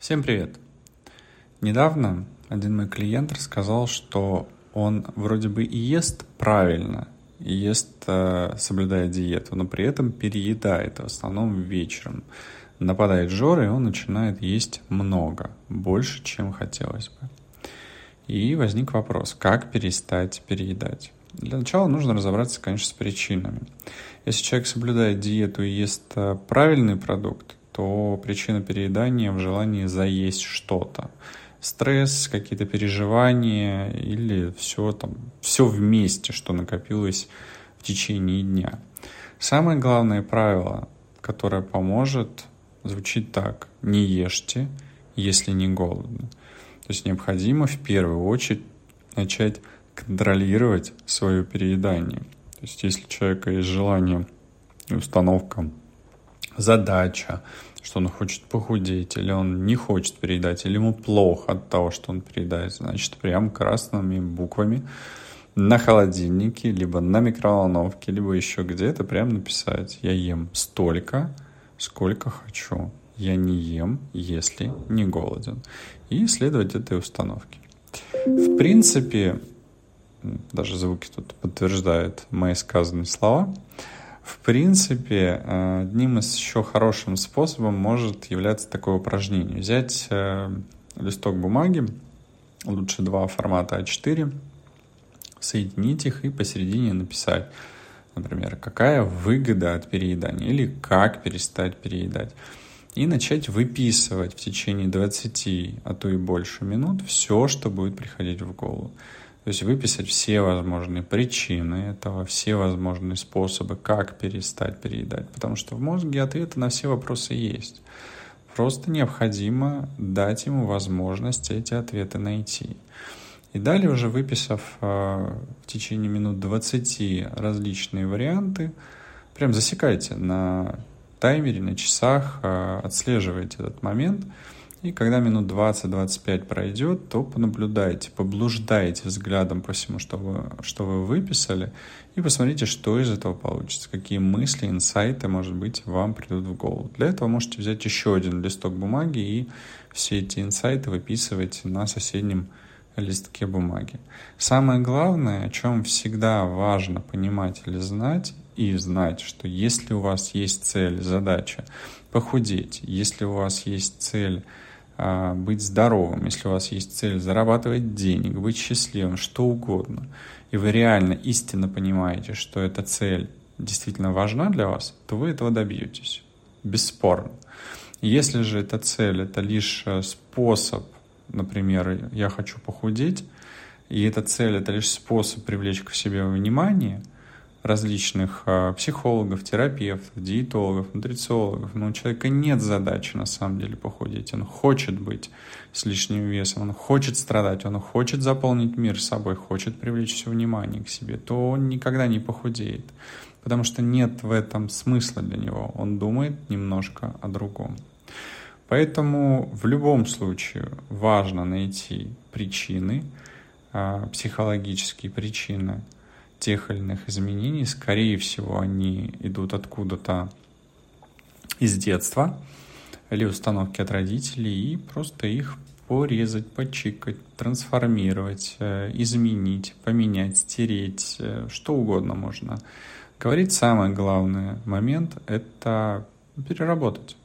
Всем привет! Недавно один мой клиент рассказал, что он вроде бы и ест правильно, и ест, э, соблюдая диету, но при этом переедает, в основном вечером. Нападает жора, и он начинает есть много, больше, чем хотелось бы. И возник вопрос, как перестать переедать? Для начала нужно разобраться, конечно, с причинами. Если человек соблюдает диету и ест э, правильный продукт, то причина переедания в желании заесть что-то. Стресс, какие-то переживания или все там, все вместе, что накопилось в течение дня. Самое главное правило, которое поможет, звучит так. Не ешьте, если не голодны. То есть необходимо в первую очередь начать контролировать свое переедание. То есть если у человека есть желание и установка задача, что он хочет похудеть, или он не хочет переедать, или ему плохо от того, что он переедает, значит, прям красными буквами на холодильнике, либо на микроволновке, либо еще где-то прям написать «Я ем столько, сколько хочу. Я не ем, если не голоден». И следовать этой установке. В принципе, даже звуки тут подтверждают мои сказанные слова – в принципе, э, одним из еще хорошим способом может являться такое упражнение. Взять э, листок бумаги, лучше два формата А4, соединить их и посередине написать, например, какая выгода от переедания или как перестать переедать. И начать выписывать в течение 20, а то и больше минут все, что будет приходить в голову. То есть выписать все возможные причины этого, все возможные способы, как перестать переедать. Потому что в мозге ответы на все вопросы есть. Просто необходимо дать ему возможность эти ответы найти. И далее уже выписав э, в течение минут 20 различные варианты, прям засекайте на таймере, на часах, э, отслеживайте этот момент – и когда минут 20-25 пройдет, то понаблюдайте, поблуждайте взглядом по всему, что вы, что вы выписали, и посмотрите, что из этого получится, какие мысли, инсайты, может быть, вам придут в голову. Для этого можете взять еще один листок бумаги и все эти инсайты выписывать на соседнем листке бумаги. Самое главное, о чем всегда важно понимать или знать, и знать, что если у вас есть цель, задача похудеть, если у вас есть цель быть здоровым, если у вас есть цель зарабатывать денег, быть счастливым, что угодно, и вы реально истинно понимаете, что эта цель действительно важна для вас, то вы этого добьетесь. Бесспорно. Если же эта цель — это лишь э, способ, например, я хочу похудеть, и эта цель — это лишь способ привлечь к себе внимание — различных э, психологов, терапевтов, диетологов, нутрициологов. Но у человека нет задачи на самом деле похудеть. Он хочет быть с лишним весом, он хочет страдать, он хочет заполнить мир собой, хочет привлечь все внимание к себе, то он никогда не похудеет. Потому что нет в этом смысла для него. Он думает немножко о другом. Поэтому в любом случае важно найти причины, э, психологические причины – тех или иных изменений, скорее всего, они идут откуда-то из детства или установки от родителей, и просто их порезать, почикать, трансформировать, э, изменить, поменять, стереть, э, что угодно можно. Говорить самый главный момент — это переработать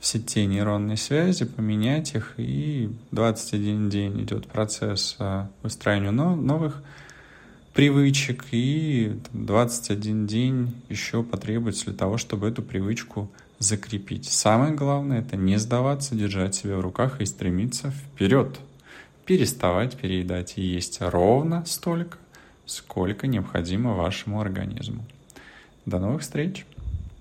все те нейронные связи, поменять их, и 21 день идет процесс э, выстраивания новых привычек, и 21 день еще потребуется для того, чтобы эту привычку закрепить. Самое главное — это не сдаваться, держать себя в руках и стремиться вперед. Переставать переедать и есть ровно столько, сколько необходимо вашему организму. До новых встреч!